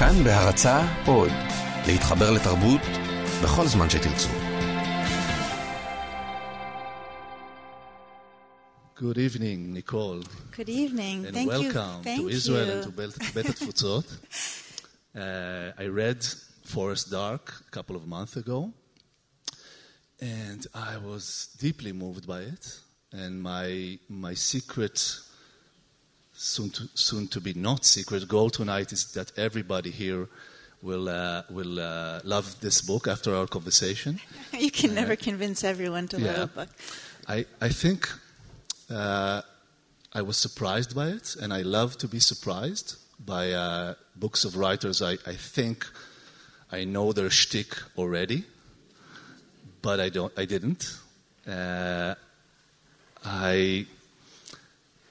כאן בהרצה עוד, להתחבר לתרבות בכל זמן שתרצו. Good evening, Nicole. Good evening. And Thank welcome you. Thank to Israel you. and to Bet Bet Tfutzot. uh, I read Forest Dark a couple of months ago, and I was deeply moved by it. And my my secret, soon to soon to be not secret, goal tonight is that everybody here will uh, will uh, love this book after our conversation. you can never convince everyone to love a book. I, I think uh, I was surprised by it, and I love to be surprised by uh, books of writers. I, I think I know their shtick already, but I don't. I didn't. Uh, I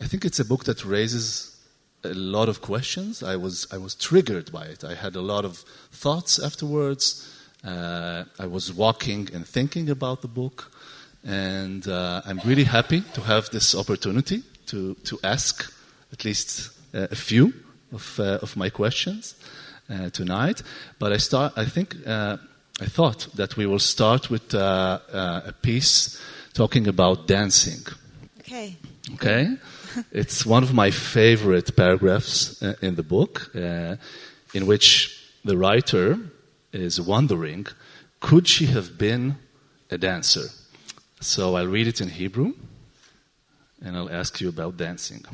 I think it's a book that raises a lot of questions. I was I was triggered by it. I had a lot of thoughts afterwards. Uh, I was walking and thinking about the book, and uh, I'm really happy to have this opportunity to to ask at least uh, a few of uh, of my questions uh, tonight. But I start. I think uh, I thought that we will start with uh, uh, a piece talking about dancing. Okay. Okay? it's one of my favorite paragraphs uh, in the book, uh, in which the writer is wondering could she have been a dancer? So I'll read it in Hebrew and I'll ask you about dancing.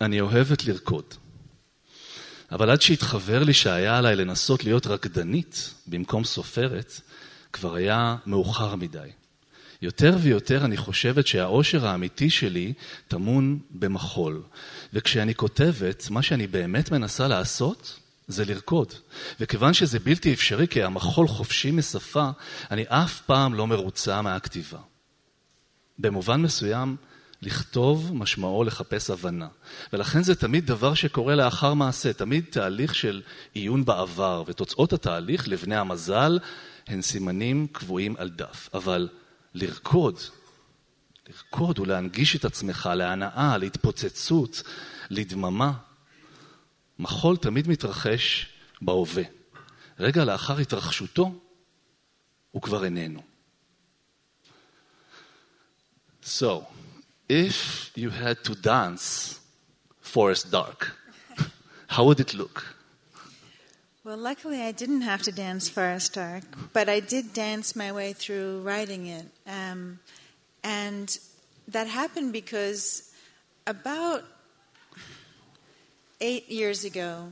אני אוהבת לרקוד. אבל עד שהתחבר לי שהיה עליי לנסות להיות רקדנית במקום סופרת, כבר היה מאוחר מדי. יותר ויותר אני חושבת שהאושר האמיתי שלי טמון במחול. וכשאני כותבת, מה שאני באמת מנסה לעשות זה לרקוד. וכיוון שזה בלתי אפשרי כי המחול חופשי משפה, אני אף פעם לא מרוצה מהכתיבה. במובן מסוים, לכתוב משמעו לחפש הבנה. ולכן זה תמיד דבר שקורה לאחר מעשה, תמיד תהליך של עיון בעבר, ותוצאות התהליך לבני המזל הן סימנים קבועים על דף. אבל לרקוד, לרקוד ולהנגיש את עצמך להנאה, להתפוצצות, לדממה, מחול תמיד מתרחש בהווה. רגע לאחר התרחשותו, הוא כבר איננו. So, if you had to dance Forest Dark, how would it look? Well, luckily I didn't have to dance Forest Dark, but I did dance my way through writing it. Um, and that happened because about eight years ago,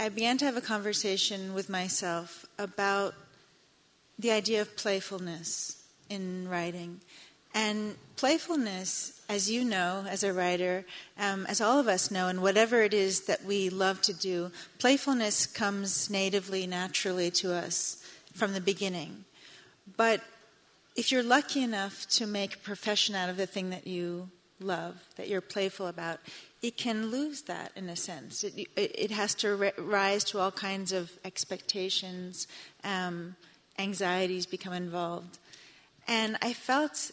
I began to have a conversation with myself about the idea of playfulness in writing. And playfulness, as you know, as a writer, um, as all of us know, and whatever it is that we love to do, playfulness comes natively, naturally to us from the beginning. But if you're lucky enough to make a profession out of the thing that you love, that you're playful about, it can lose that in a sense. It, it, has to ri- rise to all kinds of expectations, um, anxieties become involved. And I felt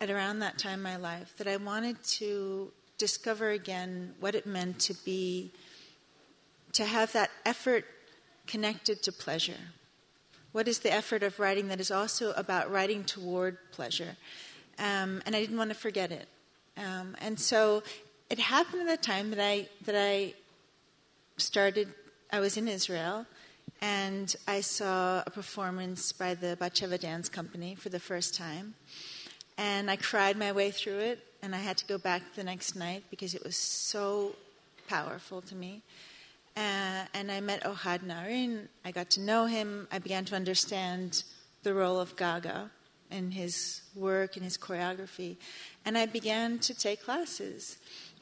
at around that time in my life that I wanted to discover again what it meant to be, to have that effort connected to pleasure. What is the effort of writing that is also about writing toward pleasure? Um, and I didn't want to forget it. Um, and so it happened at the time that I that I started. I was in Israel, and I saw a performance by the Batsheva Dance Company for the first time, and I cried my way through it. And I had to go back the next night because it was so powerful to me. Uh, and I met Ohad Naharin. I got to know him. I began to understand the role of Gaga in his work and his choreography. And I began to take classes.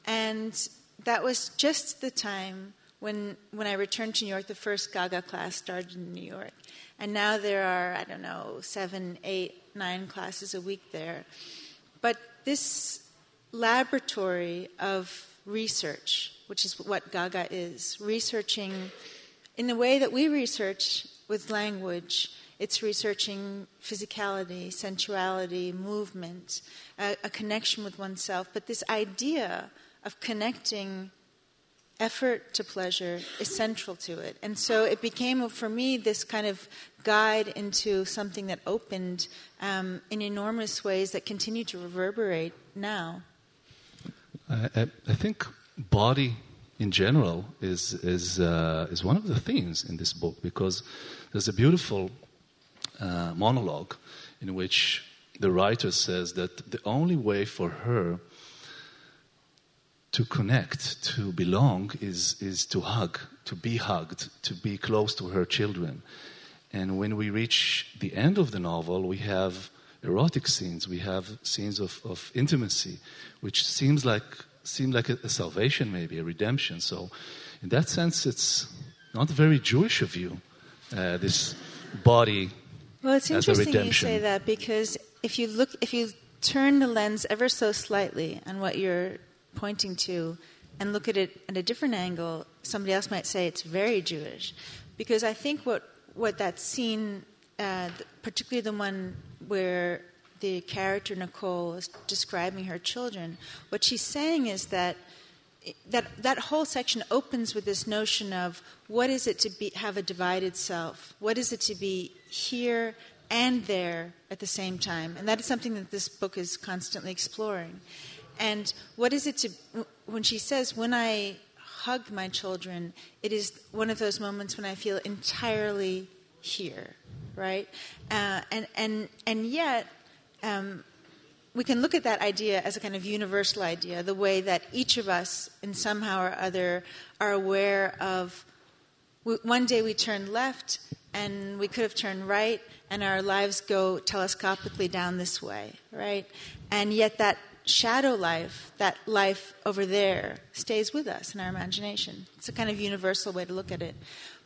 And that was just the time when, when I returned to New York, the first Gaga class started in New York. And now there are, I don't know, seven, eight, nine classes a week there. But this laboratory of research, which is what Gaga is, researching in the way that we research with language It's researching physicality, sensuality, movement, a, a connection with oneself. But this idea of connecting effort to pleasure is central to it. And so it became, for me, this kind of guide into something that opened um, in enormous ways that continue to reverberate now. I, I think body in general is, is, uh, is one of the themes in this book because there's a beautiful uh, monologue in which the writer says that the only way for her to connect, to belong, is, is to hug, to be hugged, to be close to her children. And when we reach the end of the novel, we have erotic scenes, we have scenes of, of intimacy, which seems like seem like a, a salvation, maybe a redemption. So, in that sense, it's not very Jewish of you. Uh, this body. Well, it's interesting you say that because if you look, if you turn the lens ever so slightly on what you're pointing to, and look at it at a different angle, somebody else might say it's very Jewish, because I think what what that scene, uh, particularly the one where the character Nicole is describing her children, what she's saying is that that that whole section opens with this notion of what is it to be have a divided self? What is it to be here and there at the same time? And that is something that this book is constantly exploring. And what is it to when she says when I hug my children, it is one of those moments when I feel entirely here, right? Uh, and and and yet um, we can look at that idea as a kind of universal idea, the way that each of us, in somehow or other, are aware of. One day we turn left, and we could have turned right, and our lives go telescopically down this way, right? And yet that shadow life, that life over there, stays with us in our imagination. It's a kind of universal way to look at it.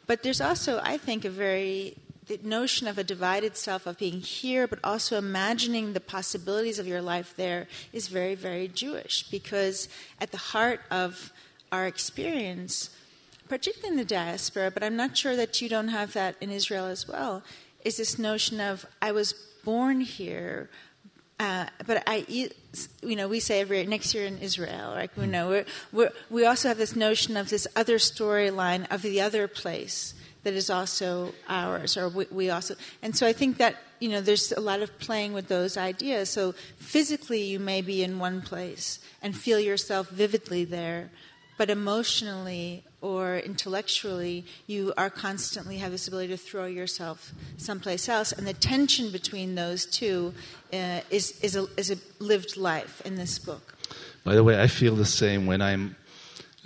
But there's also, I think, a very the notion of a divided self, of being here, but also imagining the possibilities of your life there, is very, very Jewish. Because at the heart of our experience, particularly in the diaspora, but I'm not sure that you don't have that in Israel as well, is this notion of I was born here. Uh, but I, you know, we say every next year in Israel, right? We know we're, we're, we also have this notion of this other storyline of the other place, that is also ours, or we, we, also. And so I think that you know there's a lot of playing with those ideas. So physically, you may be in one place and feel yourself vividly there, but emotionally or intellectually, you are constantly have this ability to throw yourself someplace else. And the tension between those two uh, is is a, is a lived life in this book. By the way, I feel the same when I'm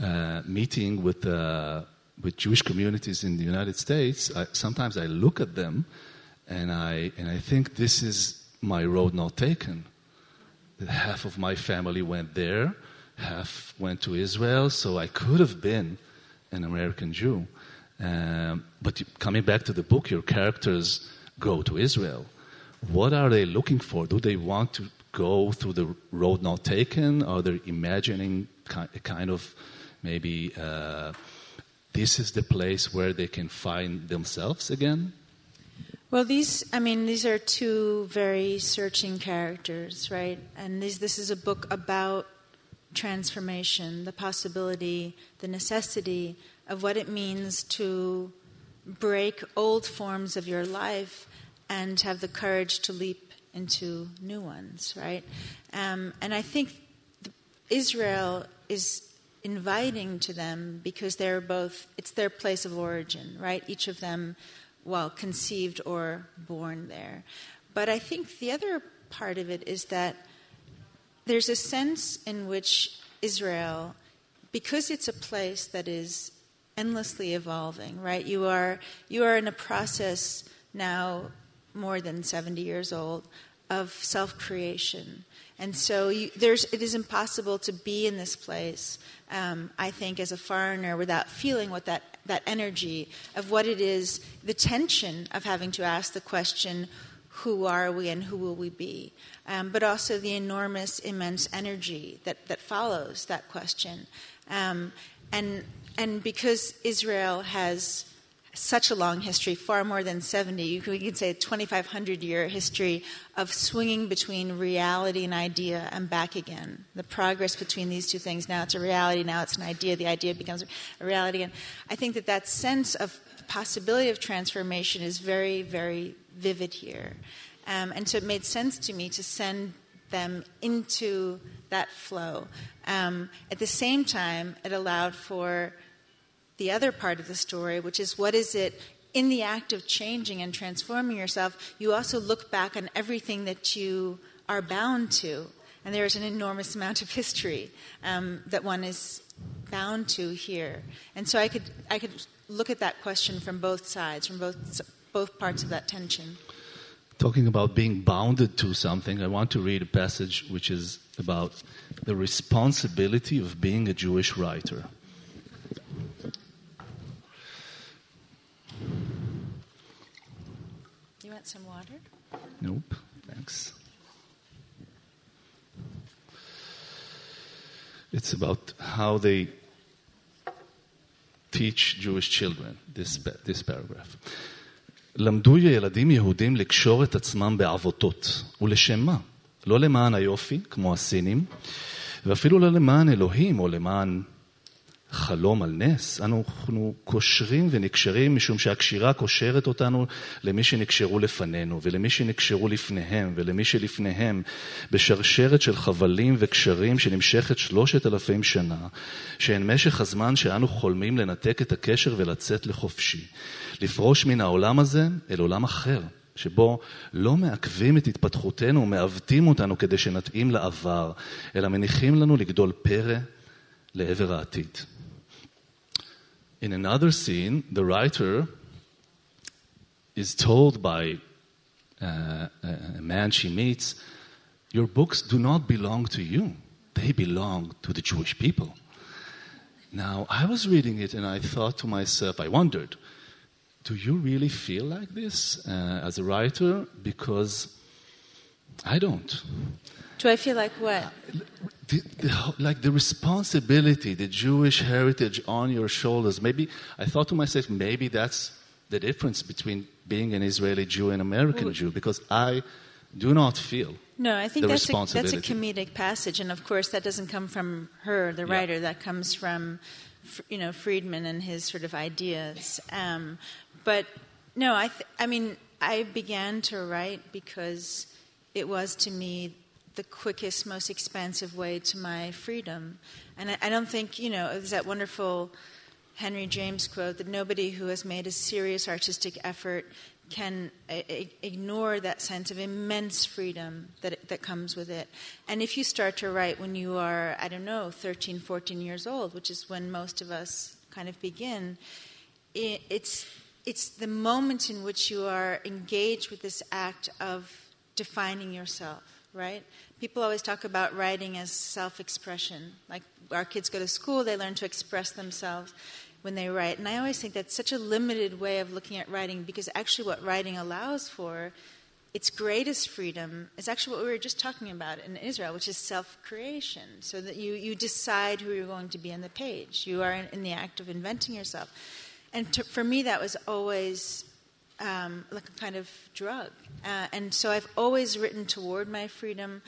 uh, meeting with. Uh, with Jewish communities in the United States, I, sometimes I look at them and I, and I think this is my road not taken. Half of my family went there, half went to Israel, so I could have been an American Jew. Um, but coming back to the book, your characters go to Israel. What are they looking for? Do they want to go through the road not taken? Are they imagining a kind of maybe uh, this is the place where they can find themselves again? Well, these, I mean, these are two very searching characters, right? And these, this is a book about transformation, the possibility, the necessity of what it means to break old forms of your life and have the courage to leap into new ones, right? Um, and I think Israel is inviting to them because they're both, it's their place of origin, right? Each of them, well, conceived or born there. But I think the other part of it is that there's a sense in which Israel, because it's a place that is endlessly evolving, right? You are, you are in a process now more than 70 years old of self creation. And so you, there's, it is impossible to be in this place, um, I think, as a foreigner without feeling what that, that energy of what it is, the tension of having to ask the question, who are we and who will we be? Um, but also the enormous, immense energy that, that follows that question. Um, and, and because Israel has such a long history, far more than 70. You could, we could say a 2,500 year history of swinging between reality and idea and back again. The progress between these two things. Now it's a reality, now it's an idea, the idea becomes a reality again. I think that that sense of possibility of transformation is very, very vivid here. Um, and so it made sense to me to send them into that flow. Um, at the same time, it allowed for the other part of the story, which is what is it in the act of changing and transforming yourself, you also look back on everything that you are bound to. And there is an enormous amount of history um, that one is bound to here. And so I could, I could look at that question from both sides, from both, both parts of that tension. Talking about being bounded to something, I want to read a passage which is about the responsibility of being a Jewish writer. You want some water? Nope, thanks. It's about how they teach Jewish children, this, this paragraph. למדו ילדים יהודים לקשור את עצמם בעבותות. ולשם מה? לא למען היופי, כמו הסינים, ואפילו לא למען אלוהים או למען חלום על נס. אנחנו קושרים ונקשרים משום שהקשירה קושרת אותנו למי שנקשרו לפנינו, ולמי שנקשרו לפניהם, ולמי שלפניהם, בשרשרת של חבלים וקשרים שנמשכת שלושת אלפים שנה, שהן משך הזמן שאנו חולמים לנתק את הקשר ולצאת לחופשי. לפרוש מן העולם הזה אל עולם אחר. שבו לא מעכבים את התפתחותנו ומעוותים אותנו כדי שנתאים לעבר, אלא מניחים לנו לגדול פרא לעבר העתיד. In another scene, the writer is told by uh, a man she meets, Your books do not belong to you, they belong to the Jewish people. Now, I was reading it and I thought to myself, I wondered, do you really feel like this uh, as a writer? Because I don't. Do I feel like what? The, the, like the responsibility, the Jewish heritage on your shoulders. Maybe I thought to myself, maybe that's the difference between being an Israeli Jew and American Jew, because I do not feel. No, I think the that's a, that's a comedic passage, and of course that doesn't come from her, the Yeah. writer. That comes from, you know, Friedman and his sort of ideas. Um, but no, I, th- I mean, I began to write because it was to me the quickest, most expansive way to my freedom. And I, I don't think, you know, there's that wonderful Henry James quote that nobody who has made a serious artistic effort can ignore that sense of immense freedom that, that comes with it. And if you start to write when you are, I don't know, 13, 14 years old, which is when most of us kind of begin, i it's, it's the moment in which you are engaged with this act of defining yourself, right? People always talk about writing as self expression. Like our kids go to school, they learn to express themselves when they write. And I always think that's such a limited way of looking at writing because actually, what writing allows for, its greatest freedom, is actually what we were just talking about in Israel, which is self creation. So that you, you decide who you're going to be on the page. You are in, in the act of inventing yourself. And to, for me, that was always um, like a kind of drug. Uh, and so I've always written toward my freedom.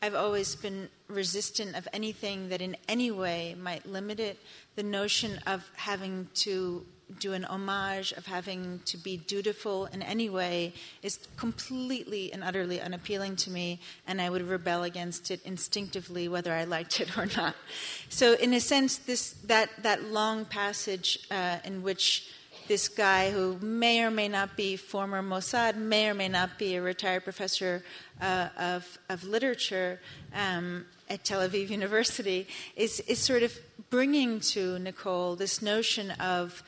I've always been resistant of anything that in any way might limit it. The notion of having to do an homage, of having to be dutiful in any way, is completely and utterly unappealing to me, and I would rebel against it instinctively, whether I liked it or not. So, in a sense, this that that long passage uh, in which this guy who may or may not be former Mossad, may or may not be a retired professor uh, of, of literature um, at Tel Aviv University, is, is sort of bringing to Nicole this notion of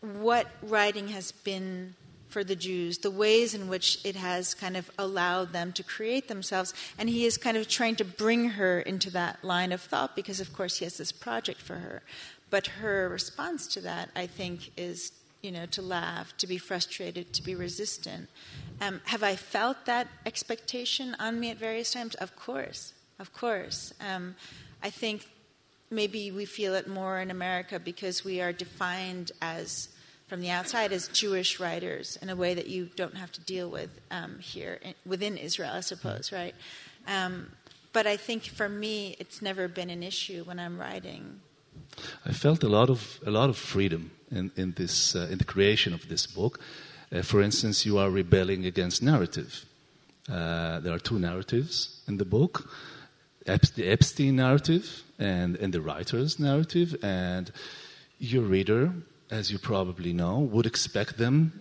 what writing has been for the Jews, the ways in which it has kind of allowed them to create themselves. And he is kind of trying to bring her into that line of thought because, of course, he has this project for her. But her response to that, I think, is you know to laugh, to be frustrated, to be resistant. Um, have I felt that expectation on me at various times? Of course, of course. Um, I think maybe we feel it more in America because we are defined as from the outside as Jewish writers in a way that you don't have to deal with um, here in, within Israel, I suppose, right? Um, but I think for me, it's never been an issue when I'm writing. I felt a lot of a lot of freedom in in this uh, in the creation of this book. Uh, for instance, you are rebelling against narrative. Uh, there are two narratives in the book: the Epstein narrative and and the writer's narrative. And your reader, as you probably know, would expect them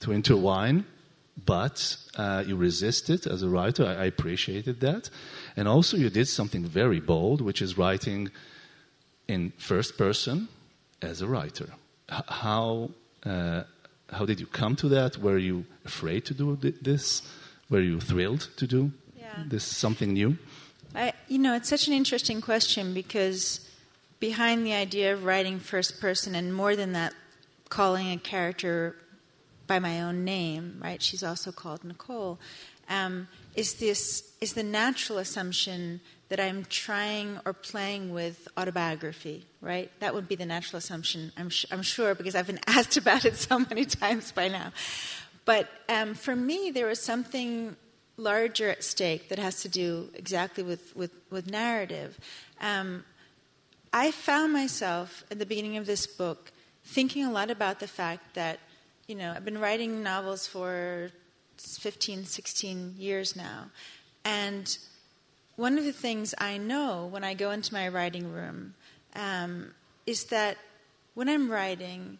to intertwine but uh, you resisted as a writer. I, I, appreciated that. And also, you did something very bold, which is writing in first person as a writer. H- how, uh, how did you come to that? Were you afraid to do this? Were you thrilled to do yeah. this something new? I, you know, it's such an interesting question because behind the idea of writing first person, and more than that, calling a character by my own name, right? She's also called Nicole. Um, is this is the natural assumption that I'm trying or playing with autobiography, right? That would be the natural assumption, I'm, sh- I'm sure, because I've been asked about it so many times by now. But um, for me, there was something larger at stake that has to do exactly with, with, with narrative. Um, I found myself at the beginning of this book thinking a lot about the fact that you know, I've been writing novels for 15, 16 years now. And one of the things I know when I go into my writing room um, is that when I'm writing,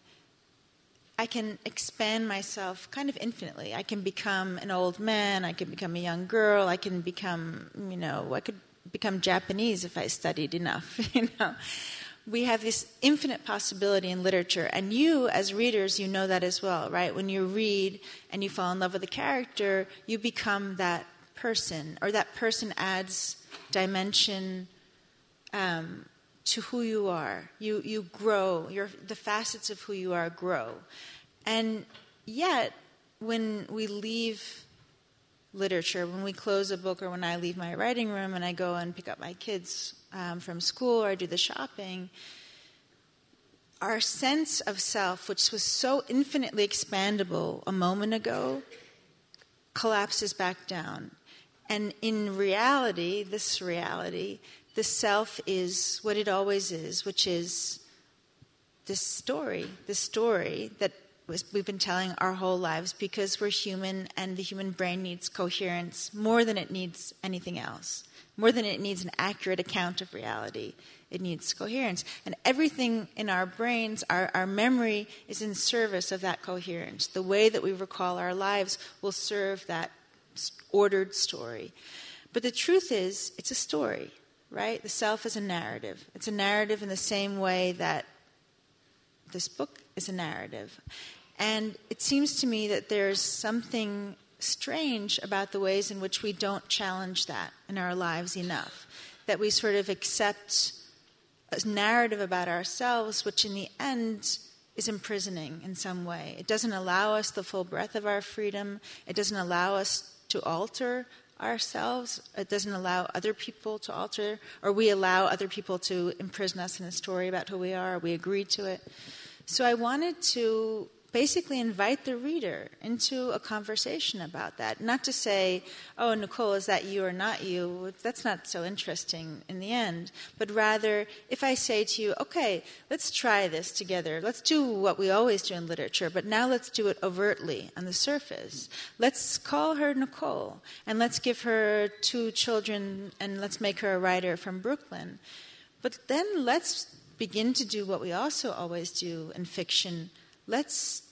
I can expand myself kind of infinitely. I can become an old man, I can become a young girl, I can become, you know, I could become Japanese if I studied enough, you know we have this infinite possibility in literature and you as readers you know that as well right when you read and you fall in love with a character you become that person or that person adds dimension um, to who you are. You you grow. Your the facets of who you are grow. And yet when we leave literature when we close a book or when i leave my writing room and i go and pick up my kids um, from school or do the shopping, our sense of self, which was so infinitely expandable a moment ago, collapses back down. And in reality, this reality, the self is what it always is, which is this story, the story that we've been telling our whole lives because we're human and the human brain needs coherence more than it needs anything else. More than it needs an accurate account of reality, it needs coherence. And everything in our brains, our, our memory, is in service of that coherence. The way that we recall our lives will serve that ordered story. But the truth is, it's a story, right? The self is a narrative. It's a narrative in the same way that this book is a narrative. And it seems to me that there's something strange about the ways in which we don't challenge that in our lives enough. That we sort of accept a narrative about ourselves, which in the end is imprisoning in some way. It doesn't allow us the full breadth of our freedom, it doesn't allow us to alter ourselves, it doesn't allow other people to alter, or we allow other people to imprison us in a story about who we are, we agree to it. So I wanted to basically invite the reader into a conversation about that. Not to say, oh, Nicole, is that you or not you? That's not so interesting in the end. But rather, if I say to you, okay, let's try this together. Let's do what we always do in literature, but now let's do it overtly on the surface. Let's call her Nicole, and let's give her two children, and let's make her a writer from Brooklyn. But then let's begin to do what we also always do in fiction let's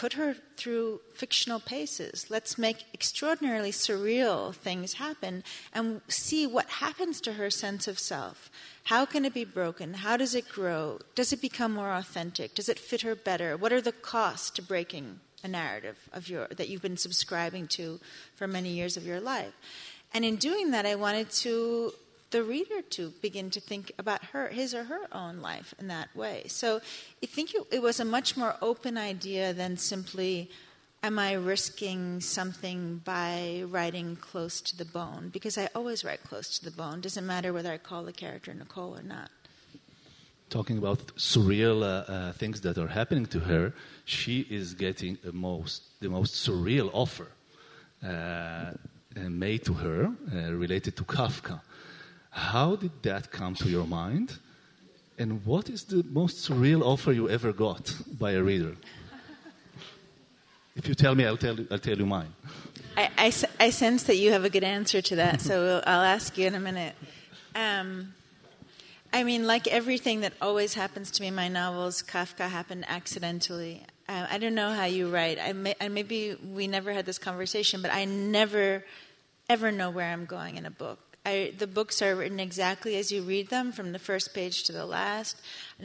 put her through fictional paces. Let's make extraordinarily surreal things happen and see what happens to her sense of self. How can it be broken? How does it grow? Does it become more authentic? Does it fit her better? What are the costs to breaking a narrative of your that you've been subscribing to for many years of your life? And in doing that, I wanted to the reader to begin to think about her, his or her own life in that way. So I think it, it was a much more open idea than simply, am I risking something by writing close to the bone? Because I always write close to the bone. Doesn't matter whether I call the character Nicole or not. talking about surreal uh, uh, things that are happening to her, she is getting the most, the most surreal offer uh, made to her uh, related to Kafka. How did that come to your mind? And what is the most surreal offer you ever got by a reader? If you tell me, I'll tell you, I'll tell you mine. I, I, I sense that you have a good answer to that, so I'll ask you in a minute. Um, I mean, like everything that always happens to me in my novels, Kafka happened accidentally. Uh, I don't know how you write. I, may, I maybe we never had this conversation, but I never, ever know where I'm going in a book. I, the books are written exactly as you read them, from the first page to the last,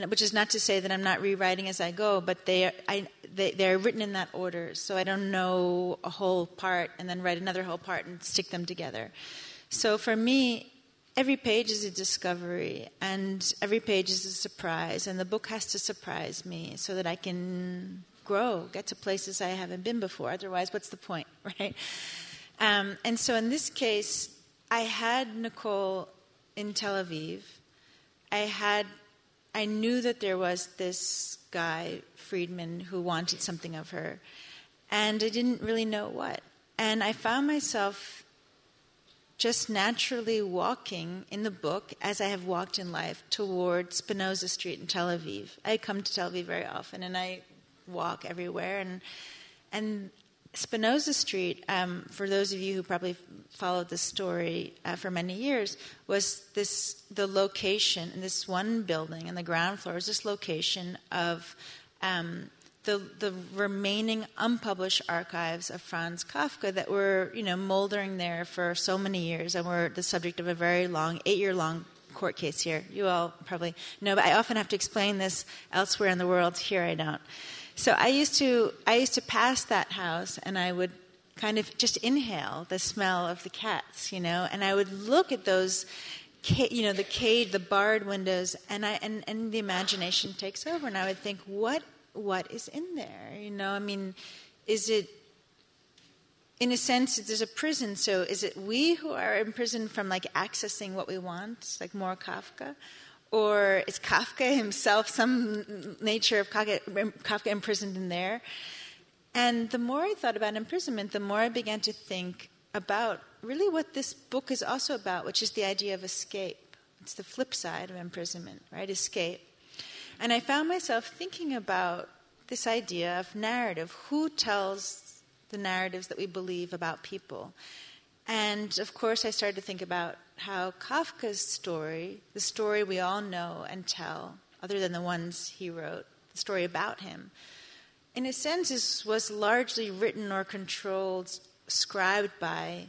which is not to say that I'm not rewriting as I go, but they are, I, they, they're written in that order. So I don't know a whole part and then write another whole part and stick them together. So for me, every page is a discovery and every page is a surprise, and the book has to surprise me so that I can grow, get to places I haven't been before. Otherwise, what's the point, right? Um, and so in this case, I had Nicole in Tel Aviv. I had, I knew that there was this guy, Friedman, who wanted something of her, and I didn't really know what. And I found myself just naturally walking in the book, as I have walked in life, toward Spinoza Street in Tel Aviv. I come to Tel Aviv very often, and I walk everywhere, and and Spinoza Street, um, for those of you who probably followed this story uh, for many years, was this the location in this one building in the ground floor was this location of um, the the remaining unpublished archives of Franz Kafka that were you know moldering there for so many years and were the subject of a very long eight year long court case here. You all probably know, but I often have to explain this elsewhere in the world. Here I don't. So I used to I used to pass that house and I would kind of just inhale the smell of the cats, you know, and I would look at those you know the cage the barred windows and I and, and the imagination takes over and I would think what what is in there, you know? I mean, is it in a sense, there's a prison. So is it we who are imprisoned from like accessing what we want, like more Kafka, or is Kafka himself some nature of Kafka, Kafka imprisoned in there? And the more I thought about imprisonment, the more I began to think about really what this book is also about, which is the idea of escape. It's the flip side of imprisonment, right? Escape. And I found myself thinking about this idea of narrative. Who tells the narratives that we believe about people? And of course, I started to think about how Kafka's story, the story we all know and tell, other than the ones he wrote, the story about him, in a sense, is, was largely written or controlled, scribed by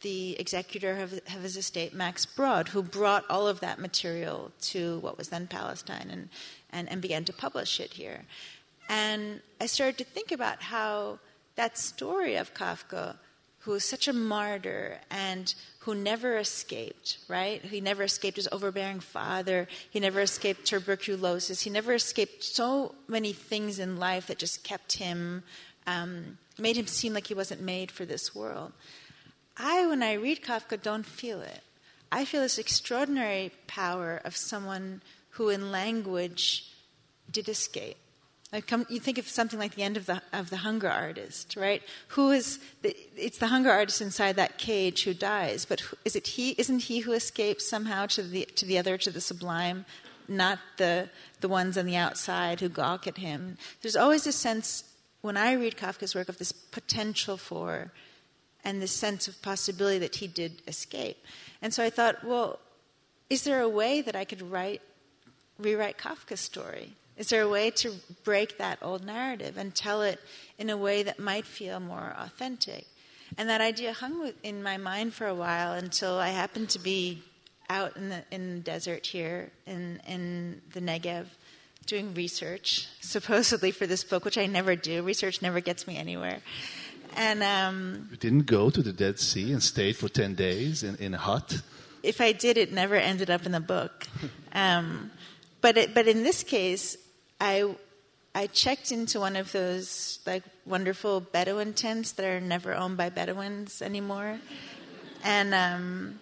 the executor of, of, his estate, Max Brod, who brought all of that material to what was then Palestine and, and, and began to publish it here. And I started to think about how that story of Kafka who was such a martyr and who never escaped, right? He never escaped his overbearing father. He never escaped tuberculosis. He never escaped so many things in life that just kept him, um, made him seem like he wasn't made for this world. I, when I read Kafka, don't feel it. I feel this extraordinary power of someone who, in language, did escape come, you think of something like the end of the of the hunger artist, right? Who is the, it's the hunger artist inside that cage who dies, but who, is it he? Isn't he who escapes somehow to the to the other to the sublime, not the the ones on the outside who gawk at him? There's always a sense when I read Kafka's work of this potential for, and this sense of possibility that he did escape. And so I thought, well, is there a way that I could write rewrite Kafka's story? Is there a way to break that old narrative and tell it in a way that might feel more authentic? And that idea hung in my mind for a while until I happened to be out in the, in the desert here in, in the Negev doing research, supposedly for this book, which I never do. Research never gets me anywhere. And um, you didn't go to the Dead Sea and stayed for ten days in, in a hut. If I did, it never ended up in the book. Um, but it, but in this case, I I checked into one of those like wonderful Bedouin tents that are never owned by Bedouins anymore, and um,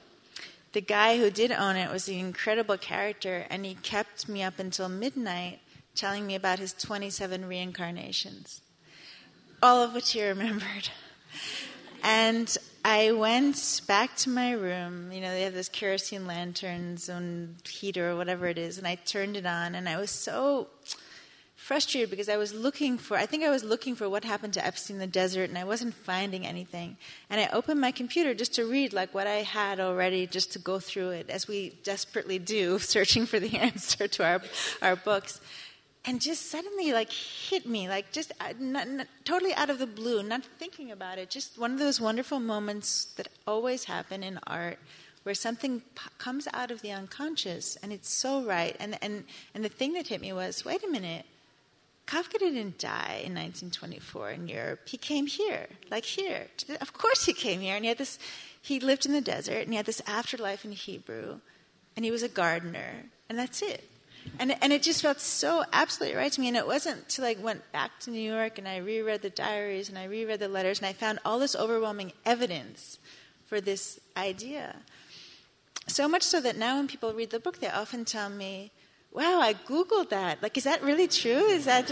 the guy who did own it was an incredible character, and he kept me up until midnight telling me about his 27 reincarnations, all of which he remembered. And I went back to my room. You know, they have those kerosene lanterns and heater or whatever it is, and I turned it on, and I was so frustrated because I was looking for, I think I was looking for what happened to Epstein in the desert and I wasn't finding anything. And I opened my computer just to read like what I had already, just to go through it as we desperately do, searching for the answer to our, our books. And just suddenly like hit me, like just uh, not, not, totally out of the blue, not thinking about it. Just one of those wonderful moments that always happen in art where something p- comes out of the unconscious and it's so right. And, and, and the thing that hit me was wait a minute, Kafka didn't die in 1924 in Europe. He came here, like here. Of course, he came here, and he had this. He lived in the desert, and he had this afterlife in Hebrew, and he was a gardener, and that's it. And and it just felt so absolutely right to me. And it wasn't until I went back to New York and I reread the diaries and I reread the letters, and I found all this overwhelming evidence for this idea. So much so that now when people read the book, they often tell me, wow, I Googled that. Like, is that really true? Is that,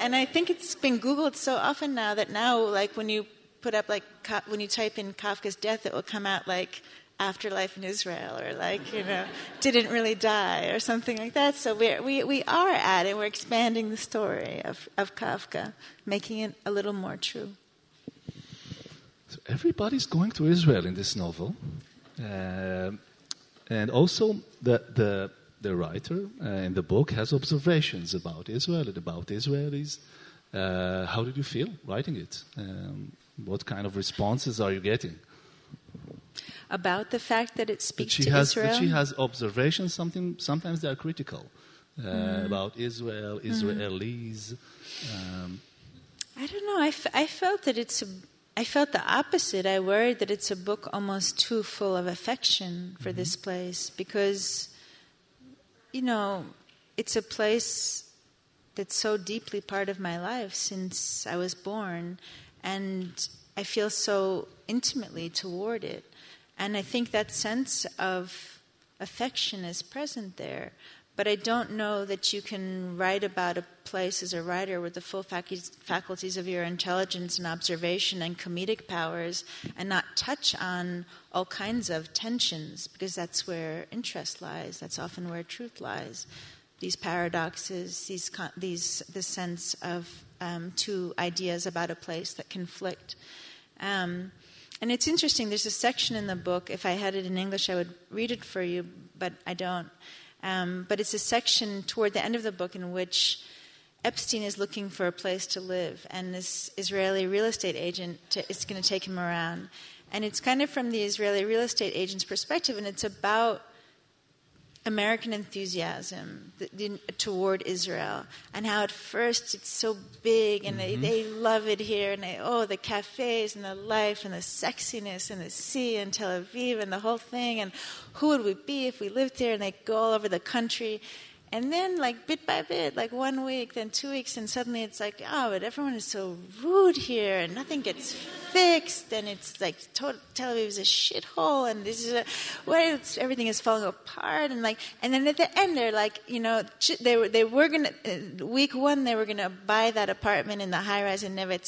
and I think it's been Googled so often now that now, like, when you put up, like, when you type in Kafka's death, it will come out like afterlife in Israel or like, you know, didn't really die or something like that. So we're, we, we are at it. We're expanding the story of, of Kafka, making it a little more true. So everybody's going to Israel in this novel. Uh, and also the, the the writer uh, in the book has observations about Israel and about Israelis. Uh, how did you feel writing it? Um, what kind of responses are you getting? About the fact that it speaks that to has, Israel? That she has observations, something, sometimes they are critical uh, mm. about Israel, mm-hmm. Israelis. Mm. Um, I don't know. I, f- I felt that it's a I felt the opposite. I worried that it's a book almost too full of affection for mm-hmm. this place because you know, it's a place that's so deeply part of my life since I was born, and I feel so intimately toward it. And I think that sense of affection is present there. But I don't know that you can write about a place as a writer with the full faculties of your intelligence and observation and comedic powers and not touch on all kinds of tensions because that's where interest lies. That's often where truth lies. These paradoxes, these, these the sense of um, two ideas about a place that conflict. Um, and it's interesting, there's a section in the book, if I had it in English, I would read it for you, but I don't. Um, but it's a section toward the end of the book in which Epstein is looking for a place to live, and this Israeli real estate agent to, is going to take him around. And it's kind of from the Israeli real estate agent's perspective, and it's about American enthusiasm toward Israel, and how at first it's so big and mm-hmm. they, they love it here, and they, oh, the cafes and the life and the sexiness and the sea and Tel Aviv and the whole thing, and who would we be if we lived there? And they go all over the country. And then, like, bit by bit, like one week, then two weeks, and suddenly it's like, oh, but everyone is so rude here, and nothing gets fixed, and it's like Tel Aviv is a shithole, and this is a, where everything is falling apart, and like, and then at the end, they're like, you know, they were, they were gonna, uh, week one, they were gonna buy that apartment in the high rise in Neve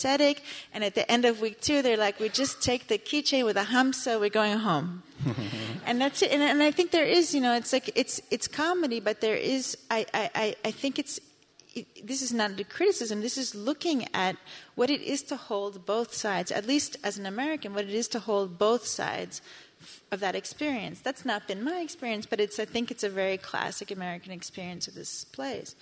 and at the end of week two, they're like, we just take the keychain with a hamsa, we're going home. and that's it. And, and, I think there is, you know, it's like it's it's comedy, but there is. I I I think it's. It, this is not a criticism. This is looking at what it is to hold both sides. At least as an American, what it is to hold both sides of that experience. That's not been my experience, but it's. I think it's a very classic American experience of this place.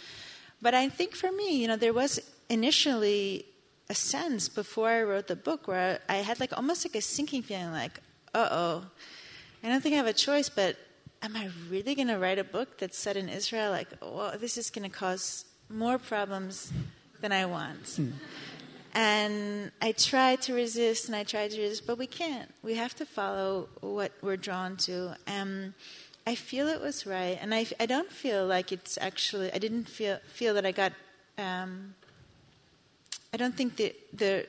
But I think for me, you know, there was initially a sense before I wrote the book where I had like almost like a sinking feeling, like, uh oh I don't think I have a choice, but am I really going to write a book that's set in Israel? Like, well, this is going to cause more problems than I want. Hmm. And I tried to resist and I tried to resist, but we can't. We have to follow what we're drawn to. And I feel it was right. And I, I don't feel like it's actually, I didn't feel, feel that I got, um, I don't think that the,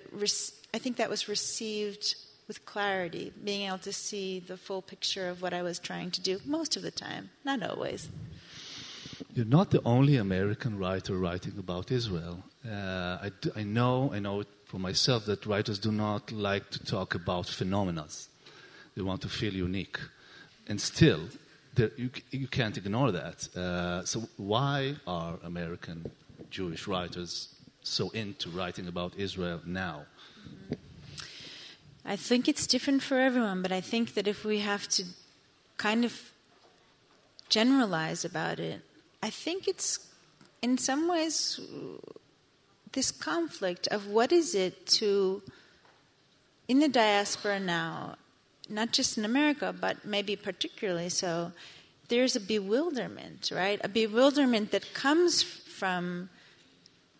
I think that was received with clarity, being able to see the full picture of what I was trying to do most of the time, not always. You're not the only American writer writing about Israel. Uh, I, do, I, know, I know for myself that writers do not like to talk about phenomena. They want to feel unique, and still, you, you can't ignore that. Uh, so, why are American Jewish writers so into writing about Israel now? I think it's different for everyone, but I think that if we have to kind of generalize about it, I think it's in some ways this conflict of what is it to, in the diaspora now, not just in America, but maybe particularly so, there's a bewilderment, right? A bewilderment that comes from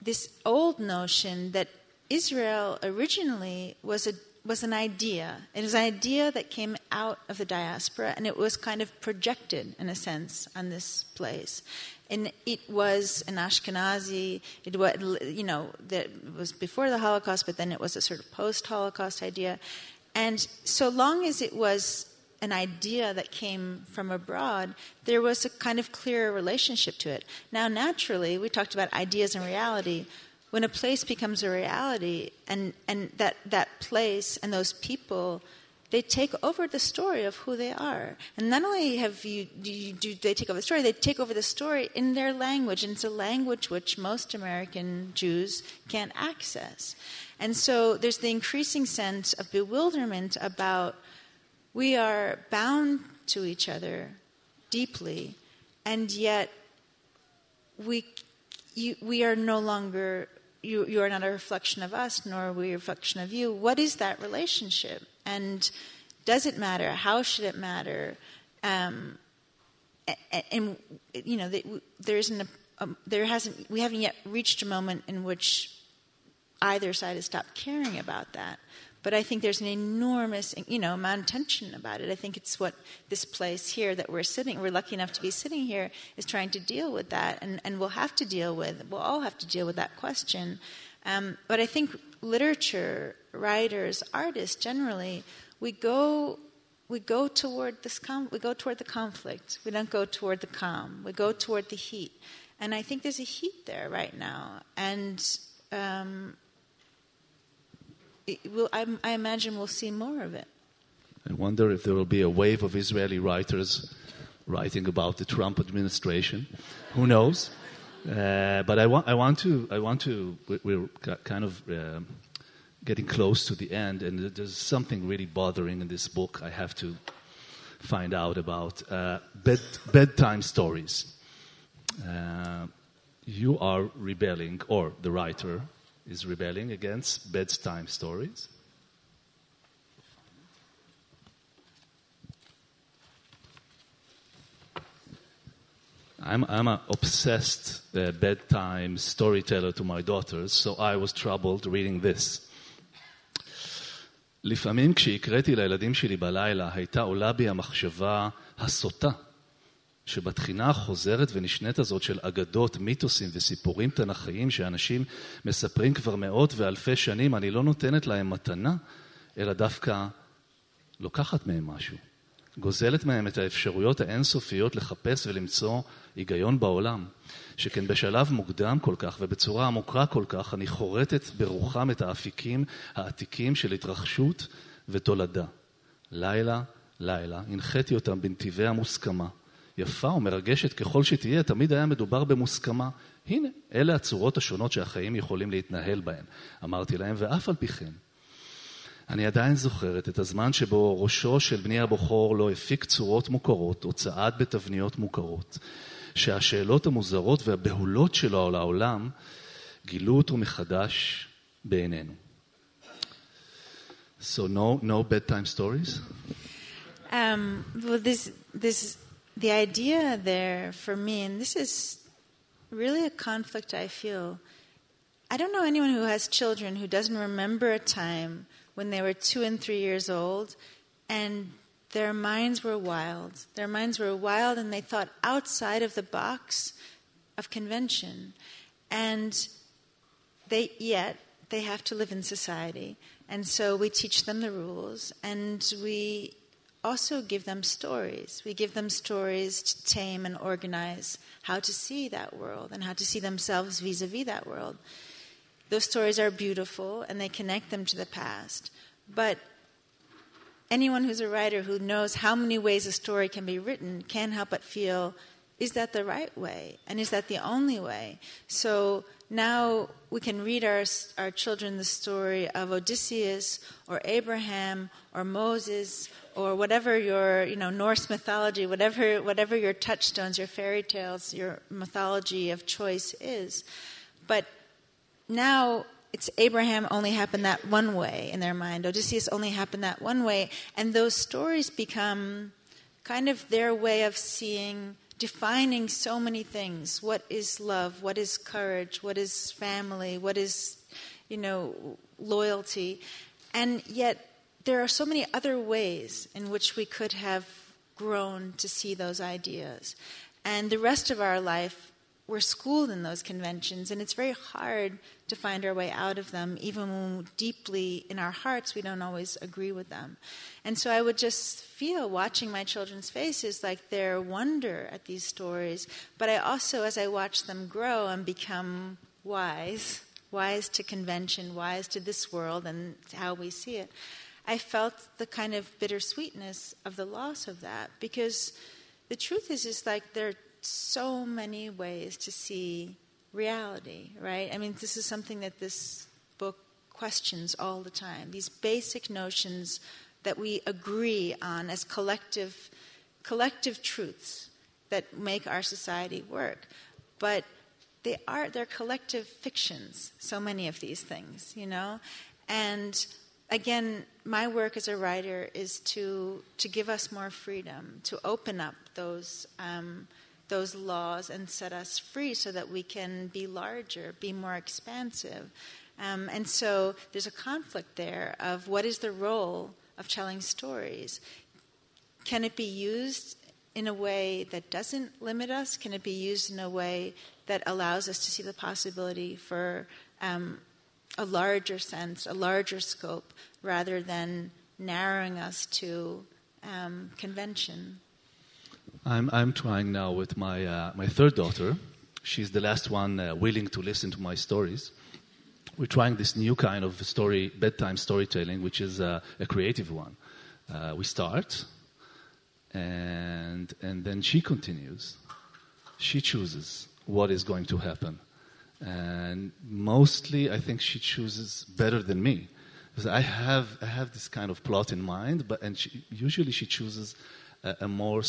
this old notion that Israel originally was a was an idea. It was an idea that came out of the diaspora, and it was kind of projected, in a sense, on this place. And it was an Ashkenazi. It was, you know, that was before the Holocaust, but then it was a sort of post-Holocaust idea. And so long as it was an idea that came from abroad, there was a kind of clear relationship to it. Now, naturally, we talked about ideas and reality. When a place becomes a reality, and, and that, that place and those people, they take over the story of who they are. And not only have you, do, you, do they take over the story, they take over the story in their language, and it's a language which most American Jews can't access. And so there's the increasing sense of bewilderment about we are bound to each other deeply, and yet we, you, we are no longer, you, you are not a reflection of us, nor are we a reflection of you. What is that relationship? And does it matter? How should it matter? Um, and, and, you know, there isn't a, a, there hasn't, we haven't yet reached a moment in which either side has stopped caring about that. But I think there's an enormous, you know, amount of tension about it. I think it's what this place here that we're sitting, we're lucky enough to be sitting here, is trying to deal with that, and, and we'll have to deal with. We'll all have to deal with that question. Um, but I think literature, writers, artists generally, we go we go toward this com- we go toward the conflict. We don't go toward the calm. We go toward the heat, and I think there's a heat there right now. And um, will, I, I imagine we'll see more of it. I wonder if there will be a wave of Israeli writers writing about the Trump administration. Who knows? Uh, but I want, I want to, I want to. We're kind of uh, getting close to the end, and there's something really bothering in this book. I have to find out about uh, bed, bedtime stories. Uh, you are rebelling, or the writer is rebelling against bedtime stories. I'm, I'm an obsessed uh, bedtime storyteller to my daughters, so I was troubled reading this. לפעמים כשהקראתי לילדים שלי בלילה, הייתה עולה בי המחשבה הסוטה שבתחינה החוזרת ונשנית הזאת של אגדות, מיתוסים וסיפורים תנכיים שאנשים מספרים כבר מאות ואלפי שנים, אני לא נותנת להם מתנה, אלא דווקא לוקחת מהם משהו. גוזלת מהם את האפשרויות האינסופיות לחפש ולמצוא היגיון בעולם. שכן בשלב מוקדם כל כך ובצורה עמוקה כל כך, אני חורטת ברוחם את האפיקים העתיקים של התרחשות ותולדה. לילה, לילה, הנחיתי אותם בנתיבי המוסכמה. יפה ומרגשת ככל שתהיה, תמיד היה מדובר במוסכמה. הנה, אלה הצורות השונות שהחיים יכולים להתנהל בהן. אמרתי להם, ואף על פי כן, אני עדיין זוכרת את הזמן שבו ראשו של בני הבכור לא הפיק צורות מוכרות או צעד בתבניות מוכרות, שהשאלות המוזרות והבהולות שלו על העולם גילו אותו מחדש בעינינו. So no, no bedtime stories? Um, well, this, this the idea there for me, and this is really a conflict I feel. I don't know anyone who has children who doesn't remember a time when they were two and three years old and their minds were wild. Their minds were wild and they thought outside of the box of convention. And they yet they have to live in society. And so we teach them the rules and we also give them stories. We give them stories to tame and organize how to see that world and how to see themselves vis a vis that world. Those stories are beautiful and they connect them to the past. But anyone who's a writer who knows how many ways a story can be written can't help but feel is that the right way? And is that the only way? So now we can read our, our children the story of Odysseus or Abraham or Moses or whatever your you know Norse mythology, whatever whatever your touchstones, your fairy tales, your mythology of choice is. But now it's Abraham only happened that one way in their mind. Odysseus only happened that one way, and those stories become kind of their way of seeing defining so many things. What is love? What is courage? What is family? What is, you know, loyalty? And yet, there are so many other ways in which we could have grown to see those ideas. And the rest of our life, we're schooled in those conventions, and it's very hard to find our way out of them, even when deeply in our hearts we don't always agree with them. And so I would just feel watching my children's faces like their wonder at these stories, but I also, as I watch them grow and become wise, wise to convention, wise to this world and how we see it, I felt the kind of bittersweetness of the loss of that because the truth is, is like there so many ways to see reality, right? I mean, this is something that this book questions all the time. These basic notions that we agree on as collective collective truths that make our society work. But they are they're collective fictions, so many of these things, you know? And again, my work as a writer is to to give us more freedom, to open up those um, those laws and set us free so that we can be larger, be more expansive. Um, and so there's a conflict there of what is the role of telling stories? Can it be used in a way that doesn't limit us? Can it be used in a way that allows us to see the possibility for um, a larger sense, a larger scope, rather than narrowing us to um, convention? I'm, I'm trying now with my, uh, my third daughter. She's the last one uh, willing to listen to my stories. We're trying this new kind of story, bedtime storytelling, which is uh, a creative one. Uh, we start, and, and then she continues. She chooses what is going to happen. And mostly, I think she chooses better than me. Because I have, I have this kind of plot in mind, but and she, usually she chooses a, a more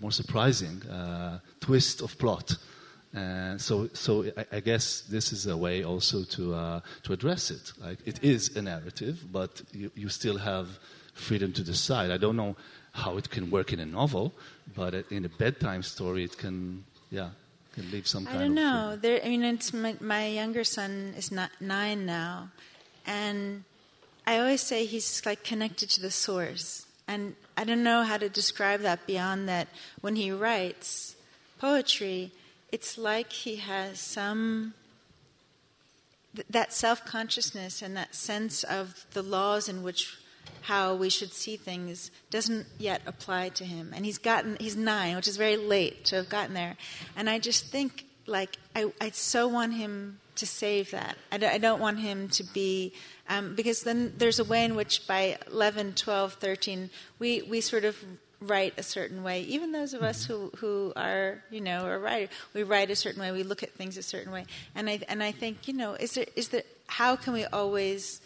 more surprising uh, twist of plot. And so, so I, I, guess this is a way also to uh, to address it. Like it is a narrative, but you, you still have freedom to decide. I don't know how it can work in a novel, but in a bedtime story, it can, yeah, can leave some kind. I don't know. There, I mean, it's my, my younger son is not nine now, and I always say he's like connected to the source. And I don't know how to describe that beyond that when he writes poetry, it's like he has some that self-consciousness and that sense of the laws in which how we should see things doesn't yet apply to him. And he's gotten he's nine which is very late to have gotten there. And i just think like i, I so want him to save that I, I don't want him to be um, because then there's a way in which by 11, 12, 13, we, we sort of write a certain way. Even those of us who, who are, you know, are writer, we write a certain way, we look at things a certain way. And I, and I think, you know, is there, is there, how can we always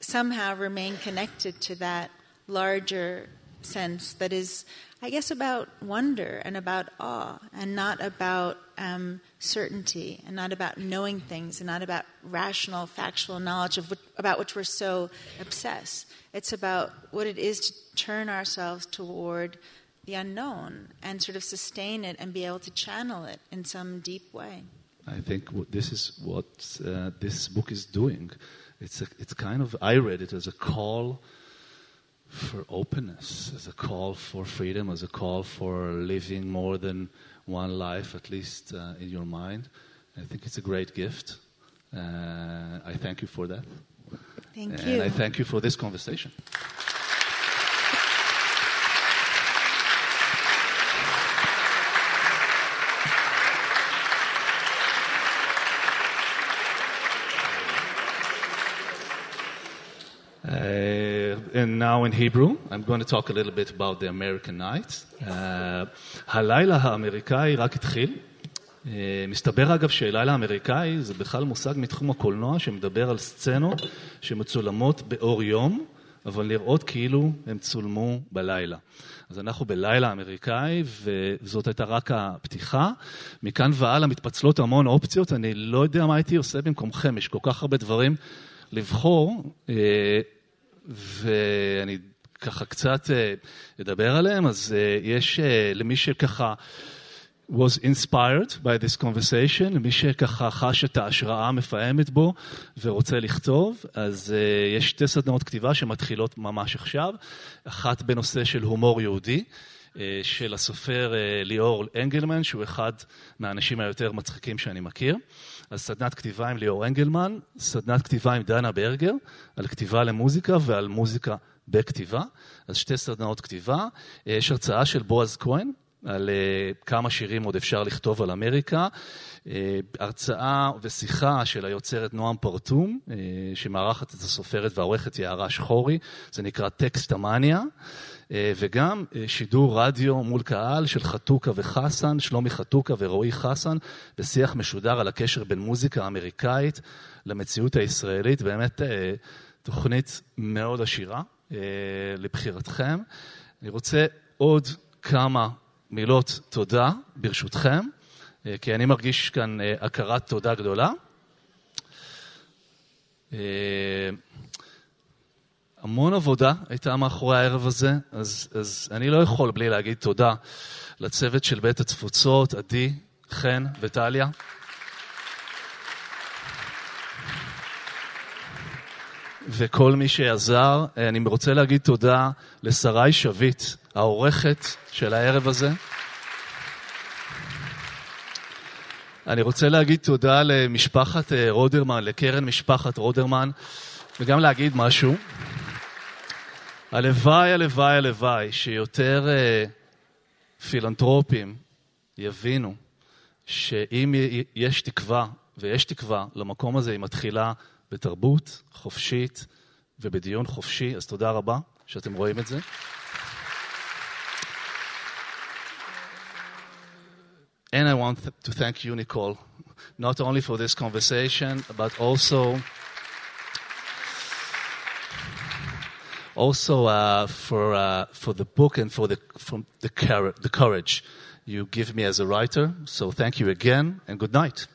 somehow remain connected to that larger sense that is I guess, about wonder and about awe, and not about um, certainty, and not about knowing things, and not about rational, factual knowledge of about which we're so obsessed. It's about what it is to turn ourselves toward the unknown and sort of sustain it and be able to channel it in some deep way. I think this is what uh, this book is doing. It's a, it's kind of I read it as a call for openness, as a call for freedom, as a call for living more than one life, at least uh, in your mind. I think it's a great gift. Uh, I thank you for that. Thank and you. I thank you for this conversation. Uh, and now in Hebrew, I'm going to talk a little bit about the American night. Uh, הלילה האמריקאי רק התחיל. Uh, מסתבר אגב שלילה האמריקאי זה בכלל מושג מתחום הקולנוע שמדבר על סצנות שמצולמות באור יום, אבל נראות כאילו הם צולמו בלילה. אז אנחנו בלילה אמריקאי, וזאת הייתה רק הפתיחה. מכאן והלאה מתפצלות המון אופציות, אני לא יודע מה הייתי עושה במקומכם, יש כל כך הרבה דברים לבחור, אה, ואני ככה קצת אה, אדבר עליהם, אז אה, יש למי שככה... was inspired by this conversation, למי שככה חש את ההשראה המפעמת בו ורוצה לכתוב, אז uh, יש שתי סדנאות כתיבה שמתחילות ממש עכשיו, אחת בנושא של הומור יהודי, של הסופר uh, ליאור אנגלמן, שהוא אחד מהאנשים היותר מצחיקים שאני מכיר. אז סדנת כתיבה עם ליאור אנגלמן, סדנת כתיבה עם דנה ברגר, על כתיבה למוזיקה ועל מוזיקה בכתיבה. אז שתי סדנאות כתיבה. יש הרצאה של בועז כהן, על uh, כמה שירים עוד אפשר לכתוב על אמריקה. Uh, הרצאה ושיחה של היוצרת נועם פרטום, uh, שמארחת את הסופרת והעורכת יערה שחורי, זה נקרא טקסטמניה. Uh, וגם uh, שידור רדיו מול קהל של חתוקה וחסן, שלומי חתוקה ורועי חסן, בשיח משודר על הקשר בין מוזיקה אמריקאית למציאות הישראלית. באמת uh, תוכנית מאוד עשירה לבחירתכם. אני רוצה עוד כמה מילות תודה, ברשותכם, כי אני מרגיש כאן הכרת תודה גדולה. המון עבודה הייתה מאחורי הערב הזה, אז, אז אני לא יכול בלי להגיד תודה לצוות של בית התפוצות, עדי, חן וטליה. וכל מי שעזר, אני רוצה להגיד תודה לשרי שביט, העורכת של הערב הזה. אני רוצה להגיד תודה למשפחת רודרמן, לקרן משפחת רודרמן, וגם להגיד משהו. הלוואי, הלוואי, הלוואי, שיותר פילנטרופים יבינו שאם יש תקווה, ויש תקווה למקום הזה, היא מתחילה בתרבות חופשית ובדיון חופשי, אז תודה רבה שאתם רואים את זה. And I want to thank you, Nicole, not only for this conversation, but also also uh, for uh, for the book and for the from the, the courage you give me as a writer. So thank you again, and good night.